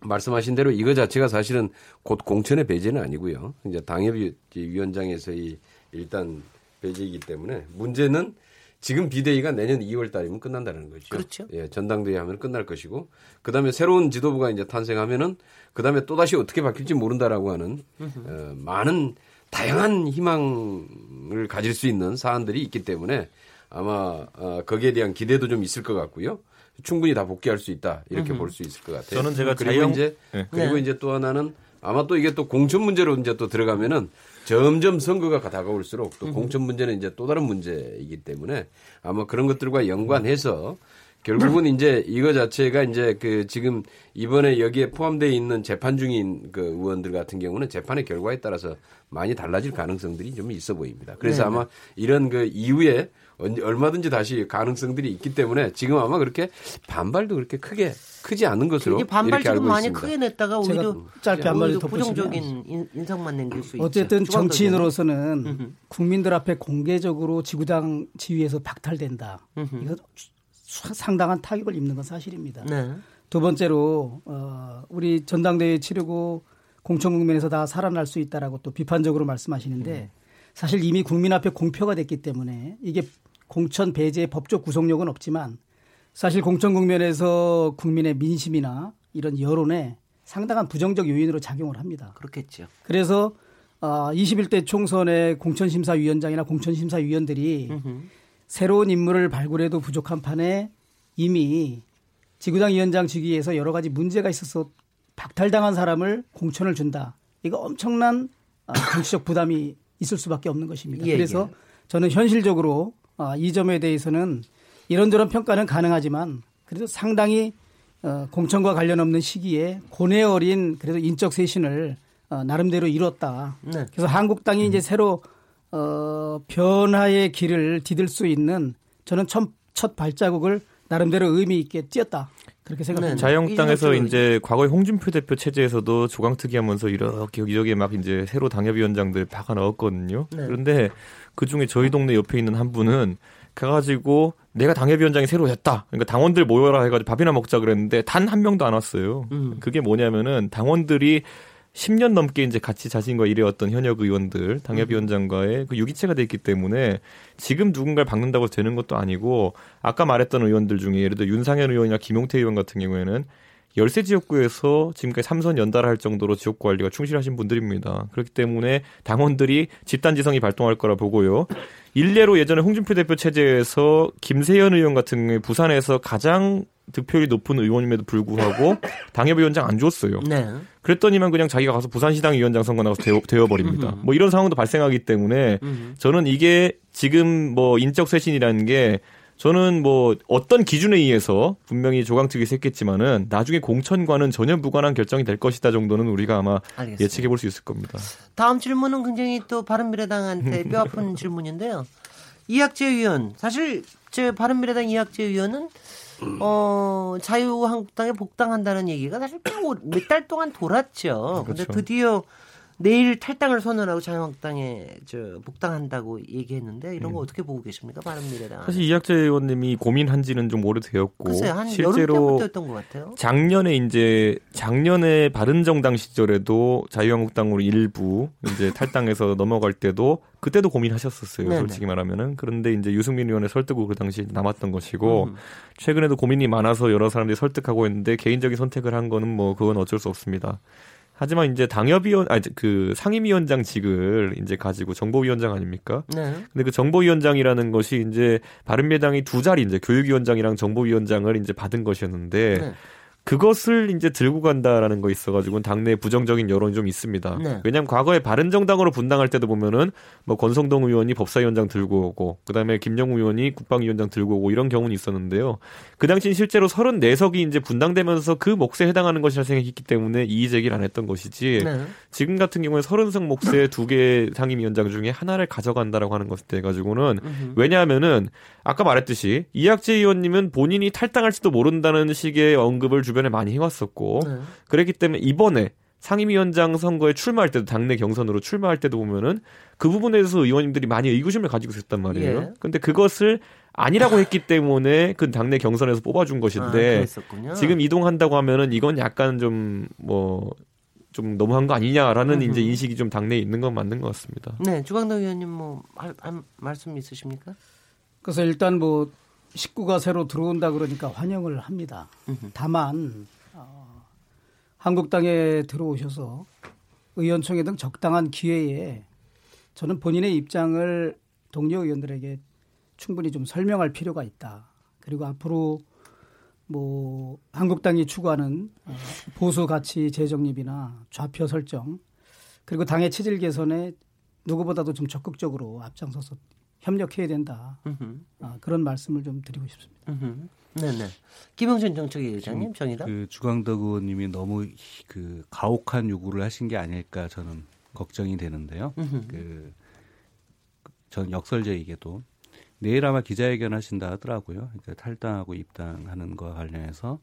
말씀하신 대로 이거 자체가 사실은 곧 공천의 배제는 아니고요. 이제 당협위원장에서의 일단 배제이기 때문에 문제는 지금 비대위가 내년 2월 달이면 끝난다는 거죠. 그렇죠. 예, 전당대회 하면 끝날 것이고 그다음에 새로운 지도부가 이제 탄생하면은 그다음에 또 다시 어떻게 바뀔지 모른다라고 하는 어, 많은 다양한 희망을 가질 수 있는 사안들이 있기 때문에 아마 어, 거기에 대한 기대도 좀 있을 것 같고요. 충분히 다 복귀할 수 있다 이렇게 볼 수 있을 것 같아요. 저는 제가 그리고 자영- 이제 네. 그리고 네. 이제 또 하나는 아마 또 이게 또 공천 문제로 이제 또 들어가면은 점점 선거가 다가올수록 또 공천 문제는 이제 또 다른 문제이기 때문에 아마 그런 것들과 연관해서 결국은 이제 이거 자체가 이제 그 지금 이번에 여기에 포함되어 있는 재판 중인 그 의원들 같은 경우는 재판의 결과에 따라서 많이 달라질 가능성들이 좀 있어 보입니다. 그래서 네, 아마 이런 그 이후에 얼마든지 다시 가능성들이 있기 때문에 지금 아마 그렇게 반발도 그렇게 크게 크지 않은 것으로 이게 반발 이렇게 알고 지금 많이 있습니다. 크게 냈다가 오히려 짧게 한 마디 부정적인 인- 인상만 남길 수 있죠. 어쨌든 주광 정치인으로서는 국민들 앞에 공개적으로 지구당 지위에서 박탈된다. 이거 수- 상당한 타격을 입는 건 사실입니다. 네. 두 번째로 어, 우리 전당대회 치르고 공천 국면에서 다 살아날 수 있다라고 또 비판적으로 말씀하시는데 사실 이미 국민 앞에 공표가 됐기 때문에 이게 공천 배제의 법적 구속력은 없지만 사실 공천 국면에서 국민의 민심이나 이런 여론에 상당한 부정적 요인으로 작용을 합니다. 그렇겠죠. 그래서 어, 21대 총선의 공천심사위원장이나 공천심사위원들이 새로운 인물을 발굴해도 부족한 판에 이미 지구당 위원장 직위에서 여러 가지 문제가 있어서 박탈당한 사람을 공천을 준다. 이거 엄청난 어, 정치적 부담이 있을 수밖에 없는 것입니다. 예, 그래서 예. 저는 현실적으로 어, 이 점에 대해서는 이런저런 평가는 가능하지만 그래도 상당히 어, 공천과 관련 없는 시기에 고뇌 어린 그래도 인적 쇄신을 어, 나름대로 이뤘다. 네. 그래서 한국당이 이제 새로 어, 변화의 길을 디딜 수 있는 저는 첫, 첫 발자국을 나름대로 의미 있게 띄었다. 그렇게 생각합니다. 네. 자유한국당에서 이준석 이제 과거에 홍준표 대표 체제에서도 조강특위 하면서 이렇게 여기저기 막 이제 새로 당협위원장들 박아 넣었거든요. 네. 그런데 그 중에 저희 동네 옆에 있는 한 분은 가가지고 내가 당협위원장이 새로 됐다. 그러니까 당원들 모여라 해가지고 밥이나 먹자 그랬는데 단 한 명도 안 왔어요. 음. 그게 뭐냐면은 당원들이 10년 넘게 이제 같이 자신과 일해왔던 현역 의원들, 당협위원장과의 그 유기체가 돼 있기 때문에 지금 누군가를 박는다고 되는 것도 아니고 아까 말했던 의원들 중에 예를 들어 윤상현 의원이나 김용태 의원 같은 경우에는 열세 지역구에서 지금까지 삼선 연달할 정도로 지역 관리가 충실하신 분들입니다. 그렇기 때문에 당원들이 집단 지성이 발동할 거라 보고요. 일례로 예전에 홍준표 대표 체제에서 김세현 의원 같은 경우에 부산에서 가장 득표율이 높은 의원임에도 불구하고 당협위원장 안 줬어요. 네. 그랬더니만 그냥 자기가 가서 부산시당 위원장 선거 나가서 되어, 되어버립니다. 뭐 이런 상황도 발생하기 때문에 저는 이게 지금 뭐 인적 쇄신이라는 게 저는 뭐 어떤 기준에 의해서 분명히 조강특위에서 했겠지만은 나중에 공천과는 전혀 무관한 결정이 될 것이다 정도는 우리가 아마 알겠습니다. 예측해 볼 수 있을 겁니다. 다음 질문은 굉장히 또 바른미래당한테 뼈아픈 (laughs) 질문인데요. 이학재 의원 사실 저 바른미래당 이학재 의원은 어 자유한국당에 복당한다는 얘기가 사실 몇 달 동안 돌았죠. 근데 그렇죠. 드디어 내일 탈당을 선언하고 자유한국당에 저 복당한다고 얘기했는데 이런 거 어떻게 보고 계십니까 바른미래당? 사실 이학재 의원님이 고민한지는 좀 오래되었고 글쎄요 실제로 때부터였던 것 같아요. 작년에 이제 작년에 바른정당 시절에도 자유한국당으로 일부 이제 탈당해서 (laughs) 넘어갈 때도 그때도 고민하셨었어요. 네네. 솔직히 말하면은 그런데 이제 유승민 의원의 설득으로 그 당시 남았던 것이고 음. 최근에도 고민이 많아서 여러 사람들이 설득하고 있는데 개인적인 선택을 한 거는 뭐 그건 어쩔 수 없습니다. 하지만 이제 당협위원 아그 상임위원장직을 이제 가지고 정보위원장 아닙니까? 네. 근데 그 정보위원장이라는 것이 이제 바른미래당이 두 자리 이제 교육위원장이랑 정보위원장을 이제 받은 것이었는데 네. 그것을 이제 들고 간다라는 거 있어가지고 당내 부정적인 여론이 좀 있습니다. 네. 왜냐하면 과거에 바른정당으로 분당할 때도 보면은 뭐 권성동 의원이 법사위원장 들고 오고 그다음에 김영우 의원이 국방위원장 들고 오고 이런 경우는 있었는데요. 그 당시엔 실제로 34석이 이제 분당되면서 그 몫에 해당하는 것이라 생각했기 때문에 이의 제기를 안 했던 것이지 네. 지금 같은 경우에 30석 몫의 두 개 상임위원장 중에 하나를 가져간다라고 하는 것에 대해 가지고는 왜냐하면은 아까 말했듯이 이학재 의원님은 본인이 탈당할지도 모른다는 식의 언급을 주 변에 많이 해왔었고 네. 그랬기 때문에 이번에 상임위원장 선거에 출마할 때도 당내 경선으로 출마할 때도 보면은 그 부분에 대해서 의원님들이 많이 의구심을 가지고 있었단 말이에요. 예. 근데 그것을 아니라고 했기 때문에 그 당내 경선에서 뽑아준 아, 것인데 그랬었군요. 지금 이동한다고 하면은 이건 약간 좀 뭐 좀 너무한 거 아니냐라는 음흠. 이제 인식이 좀 당내에 있는 건 맞는 것 같습니다. 네, 주광덕 의원님 뭐 할, 할 말씀 있으십니까? 그래서 일단 뭐 식구가 새로 들어온다 그러니까 환영을 합니다. 다만 어, 한국당에 들어오셔서 의원총회 등 적당한 기회에 저는 본인의 입장을 동료 의원들에게 충분히 좀 설명할 필요가 있다. 그리고 앞으로 뭐 한국당이 추구하는 어, 보수 가치 재정립이나 좌표 설정 그리고 당의 체질 개선에 누구보다도 좀 적극적으로 앞장서서 협력해야 된다. 아, 그런 말씀을 좀 드리고 싶습니다. 네네. 김영준 정책위 의장님 정의당. 그 주광덕 의원님이 너무 그 가혹한 요구를 하신 게 아닐까 저는 걱정이 되는데요. 그 전 역설적이게도 내일 아마 기자회견 하신다 하더라고요. 그러니까 탈당하고 입당하는 거와 관련해서.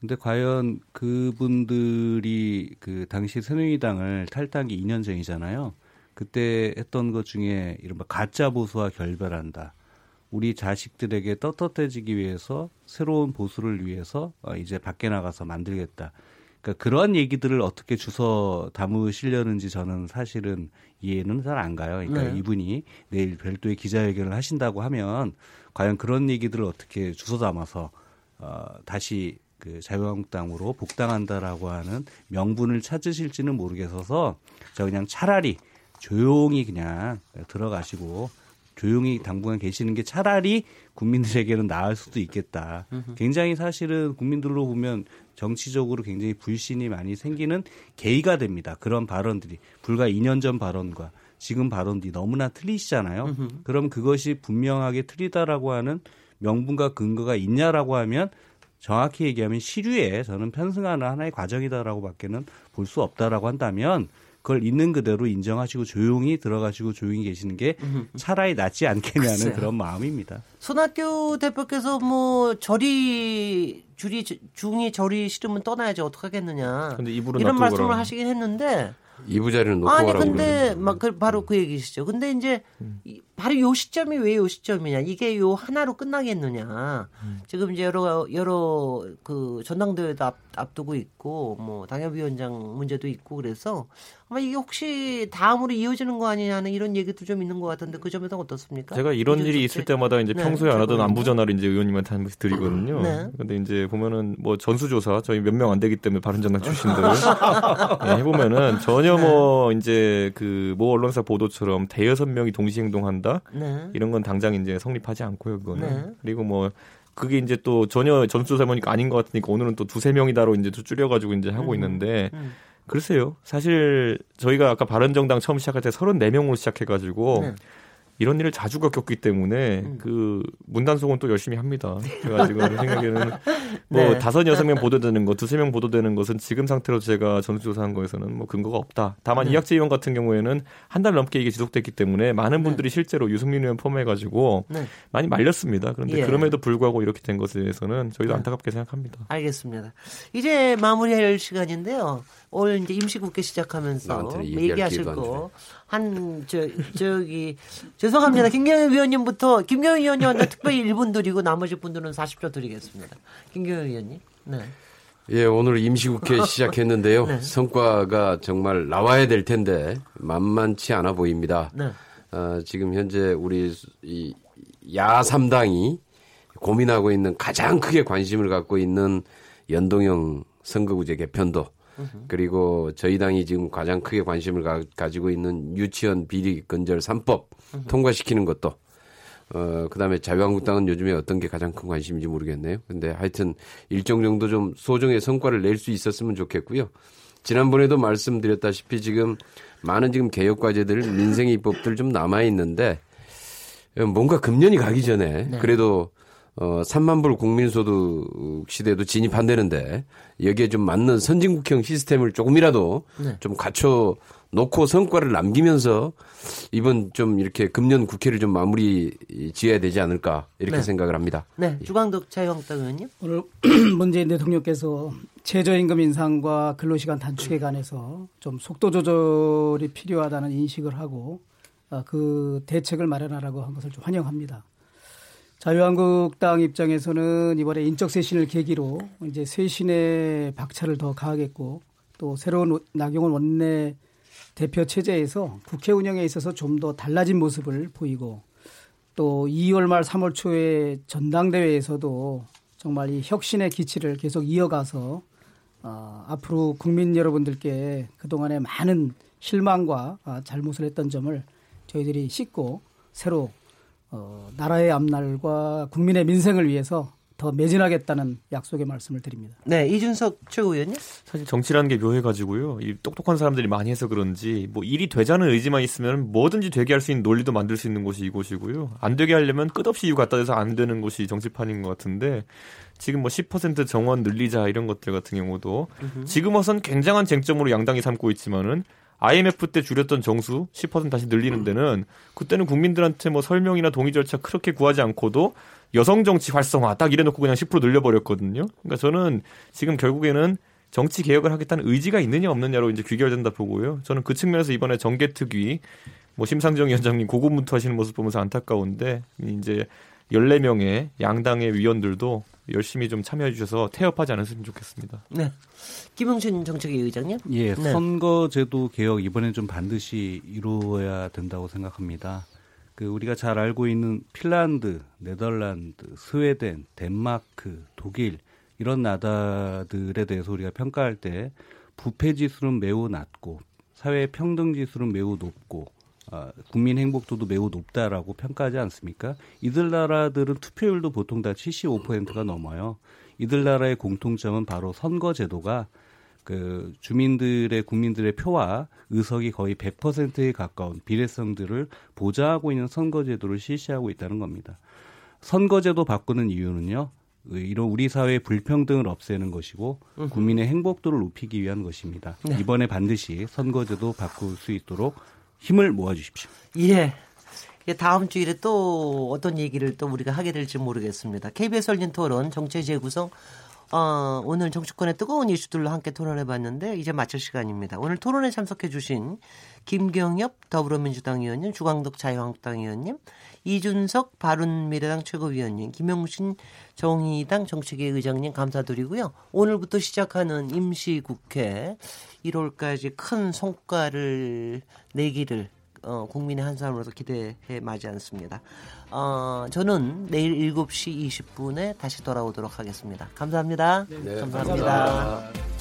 근데 과연 그분들이 그 당시 새누리당을 탈당이 2년 전이잖아요. 그때 했던 것 중에 이른바 가짜 보수와 결별한다. 우리 자식들에게 떳떳해지기 위해서 새로운 보수를 위해서 어, 이제 밖에 나가서 만들겠다. 그러니까 그런 얘기들을 어떻게 주워 담으시려는지 저는 사실은 이해는 잘 안 가요. 그러니까 네. 이분이 내일 별도의 기자회견을 하신다고 하면 과연 그런 얘기들을 어떻게 주워 담아서 어, 다시 그 자유한국당으로 복당한다라고 하는 명분을 찾으실지는 모르겠어서 저 그냥 차라리 조용히 그냥 들어가시고 조용히 당분간 계시는 게 차라리 국민들에게는 나을 수도 있겠다. 굉장히 사실은 국민들로 보면 정치적으로 굉장히 불신이 많이 생기는 계기가 됩니다. 그런 발언들이 불과 2년 전 발언과 지금 발언들이 너무나 틀리시잖아요. 그럼 그것이 분명하게 틀리다라고 하는 명분과 근거가 있냐라고 하면 정확히 얘기하면 시류에 저는 편승하는 하나의 과정이다라고밖에는 볼 수 없다라고 한다면 그걸 있는 그대로 인정하시고 조용히 들어가시고 조용히 계시는 게 차라리 낫지 않겠냐는 글쎄요. 그런 마음입니다. 손학규 대표께서 뭐 절이 줄이 중이 절이 싫으면 떠나야지 어떡하겠느냐 근데 이런 말씀을 그러면. 하시긴 했는데 이부 자리는 놓고 아니 근데. 막 그, 바로 그 얘기시죠. 근데 이제 음. 이- 바로 요 시점이 왜 요 시점이냐? 이게 요 하나로 끝나겠느냐? 음. 지금 이제 여러 여러 그 전당대회도 앞, 앞두고 있고 뭐 당협위원장 문제도 있고 그래서 아마 이게 혹시 다음으로 이어지는 거 아니냐는 이런 얘기도 좀 있는 것 같은데 그 점에서 어떻습니까? 제가 이런 일이 씨? 있을 때마다 이제 네, 평소에 안 하던. 안부 전화를 이제 의원님한테 한 번씩 드리거든요. 네. 근데 이제 보면은 뭐 전수조사 저희 몇 명 안 되기 때문에 바른정당 출신들 예, (laughs) 해보면은 전혀 뭐 이제 그 모 언론사 보도처럼 대여섯 명이 동시 행동한다 네. 이런 건 당장 이제 성립하지 않고요 그거는 네. 그리고 뭐 그게 이제 또 전혀 전수조사 보니까 아닌 것 같으니까 오늘은 또 두세 명이다로 이제 또 줄여가지고 이제 하고 있는데 음. 글쎄요 사실 저희가 아까 바른정당 처음 시작할 때 34명으로 시작해가지고 네. 이런 일을 자주 겪었기 때문에 음. 그 문단속은 또 열심히 합니다. 제가 지금 (laughs) 생각에는 뭐 네. 다섯 여섯 명 보도되는 거, 두세 명 보도되는 것은 지금 상태로 제가 전수조사한 거에서는 뭐 근거가 없다. 다만 네. 이학재 의원 같은 경우에는 한 달 넘게 이게 지속됐기 때문에 많은 분들이 실제로 유승민 의원 포함해가지고 네. 많이 말렸습니다. 그런데 예. 그럼에도 불구하고 이렇게 된 것에 대해서는 저희도 네. 안타깝게 생각합니다. 알겠습니다. 이제 마무리할 시간인데요. 올 이제 임시국회 시작하면서 얘기하실 거. 한, 저, 저기, 죄송합니다. 김경현 위원님부터, 김경현 위원님한테 특별히 1분 드리고 나머지 분들은 40초 드리겠습니다. 김경현 위원님. 네. 예, 오늘 임시국회 (laughs) 시작했는데요. 네. 성과가 정말 나와야 될 텐데 만만치 않아 보입니다. 네. 어, 지금 현재 우리 이 야삼당이 고민하고 있는 가장 크게 관심을 갖고 있는 연동형 선거구제 개편도 그리고 저희 당이 지금 가장 크게 관심을 가, 지고 있는 유치원 비리 건절 3법 통과시키는 것도 어, 그 다음에 자유한국당은 요즘에 어떤 게 가장 큰 관심인지 모르겠네요. 근데 하여튼 일정 정도 좀 소정의 성과를 낼 수 있었으면 좋겠고요. 지난번에도 말씀드렸다시피 지금 많은 지금 개혁 과제들, 민생 입법들 좀 남아 있는데 뭔가 금년이 가기 전에 그래도 어, 3만 불 국민소득 시대도 진입한다는데 여기에 좀 맞는 선진국형 시스템을 조금이라도 네. 좀 갖춰 놓고 성과를 남기면서 이번 좀 이렇게 금년 국회를 좀 마무리 지어야 되지 않을까 이렇게 네. 생각을 합니다. 네. 주광덕 자유한국당 의원님. 오늘 (clears throat) 문재인 대통령께서 최저임금 인상과 근로시간 단축에 관해서 좀 속도 조절이 필요하다는 인식을 하고 아, 그 대책을 마련하라고 한 것을 좀 환영합니다. 자유한국당 입장에서는 이번에 인적 쇄신을 계기로 이제 쇄신의 박차를 더 가하겠고 또 새로운 나경원 원내 대표 체제에서 국회 운영에 있어서 좀 더 달라진 모습을 보이고 또 2월 말 3월 초에 전당대회에서도 정말 이 혁신의 기치를 계속 이어가서 어, 앞으로 국민 여러분들께 그동안에 많은 실망과 아, 잘못을 했던 점을 저희들이 씻고 새로 어, 나라의 앞날과 국민의 민생을 위해서 더 매진하겠다는 약속의 말씀을 드립니다. 네. 이준석 최고위원님. 사실 정치라는 게 묘해가지고요. 이 똑똑한 사람들이 많이 해서 그런지 뭐 일이 되자는 의지만 있으면 뭐든지 되게 할 수 있는 논리도 만들 수 있는 곳이 이곳이고요. 안 되게 하려면 끝없이 이유 갖다 대서 안 되는 곳이 정치판인 것 같은데 지금 뭐 10% 정원 늘리자 이런 것들 같은 경우도 지금 와선 굉장한 쟁점으로 양당이 삼고 있지만은 IMF 때 줄였던 정수 10% 다시 늘리는 데는 그때는 국민들한테 뭐 설명이나 동의 절차 그렇게 구하지 않고도 여성 정치 활성화 딱 이래놓고 그냥 10% 늘려버렸거든요. 그러니까 저는 지금 결국에는 정치 개혁을 하겠다는 의지가 있느냐 없느냐로 이제 귀결된다 보고요. 저는 그 측면에서 이번에 정계특위 뭐 심상정 위원장님 고군분투하시는 모습 보면서 안타까운데 이제 14명의 양당의 위원들도 열심히 좀 참여해 주셔서 태업하지 않았으면 좋겠습니다. 네. 김영춘 정책위 의장님. 예, 네. 선거제도 개혁 이번엔 좀 반드시 이루어야 된다고 생각합니다. 그 우리가 잘 알고 있는 핀란드, 네덜란드, 스웨덴, 덴마크, 독일 이런 나라들에 대해서 우리가 평가할 때 부패 지수는 매우 낮고 사회 평등 지수는 매우 높고 아, 국민 행복도도 매우 높다라고 평가하지 않습니까? 이들 나라들은 투표율도 보통 다 75%가 넘어요. 이들 나라의 공통점은 바로 선거 제도가 그 주민들의 국민들의 표와 의석이 거의 100%에 가까운 비례성들을 보장하고 있는 선거 제도를 실시하고 있다는 겁니다. 선거 제도 바꾸는 이유는요. 이런 우리 사회의 불평등을 없애는 것이고 국민의 행복도를 높이기 위한 것입니다. 이번에 반드시 선거제도 바꿀 수 있도록 힘을 모아주십시오. 예. 예, 다음 주일에 또 어떤 얘기를 또 우리가 하게 될지 모르겠습니다. KBS 열린 토론 정체 재구성 어, 오늘 정치권의 뜨거운 이슈들로 함께 토론해 봤는데 이제 마칠 시간입니다. 오늘 토론에 참석해 주신 김경엽 더불어민주당 의원님, 주광덕 자유한국당 의원님, 이준석 바른미래당 최고위원님, 김용신 정의당 정책위 의장님 감사드리고요. 오늘부터 시작하는 임시국회 1월까지 큰 성과를 내기를 어, 국민의 한 사람으로서 기대해 마지 않습니다. 어, 저는 내일 7시 20분에 다시 돌아오도록 하겠습니다. 감사합니다. 네, 감사합니다. 감사합니다.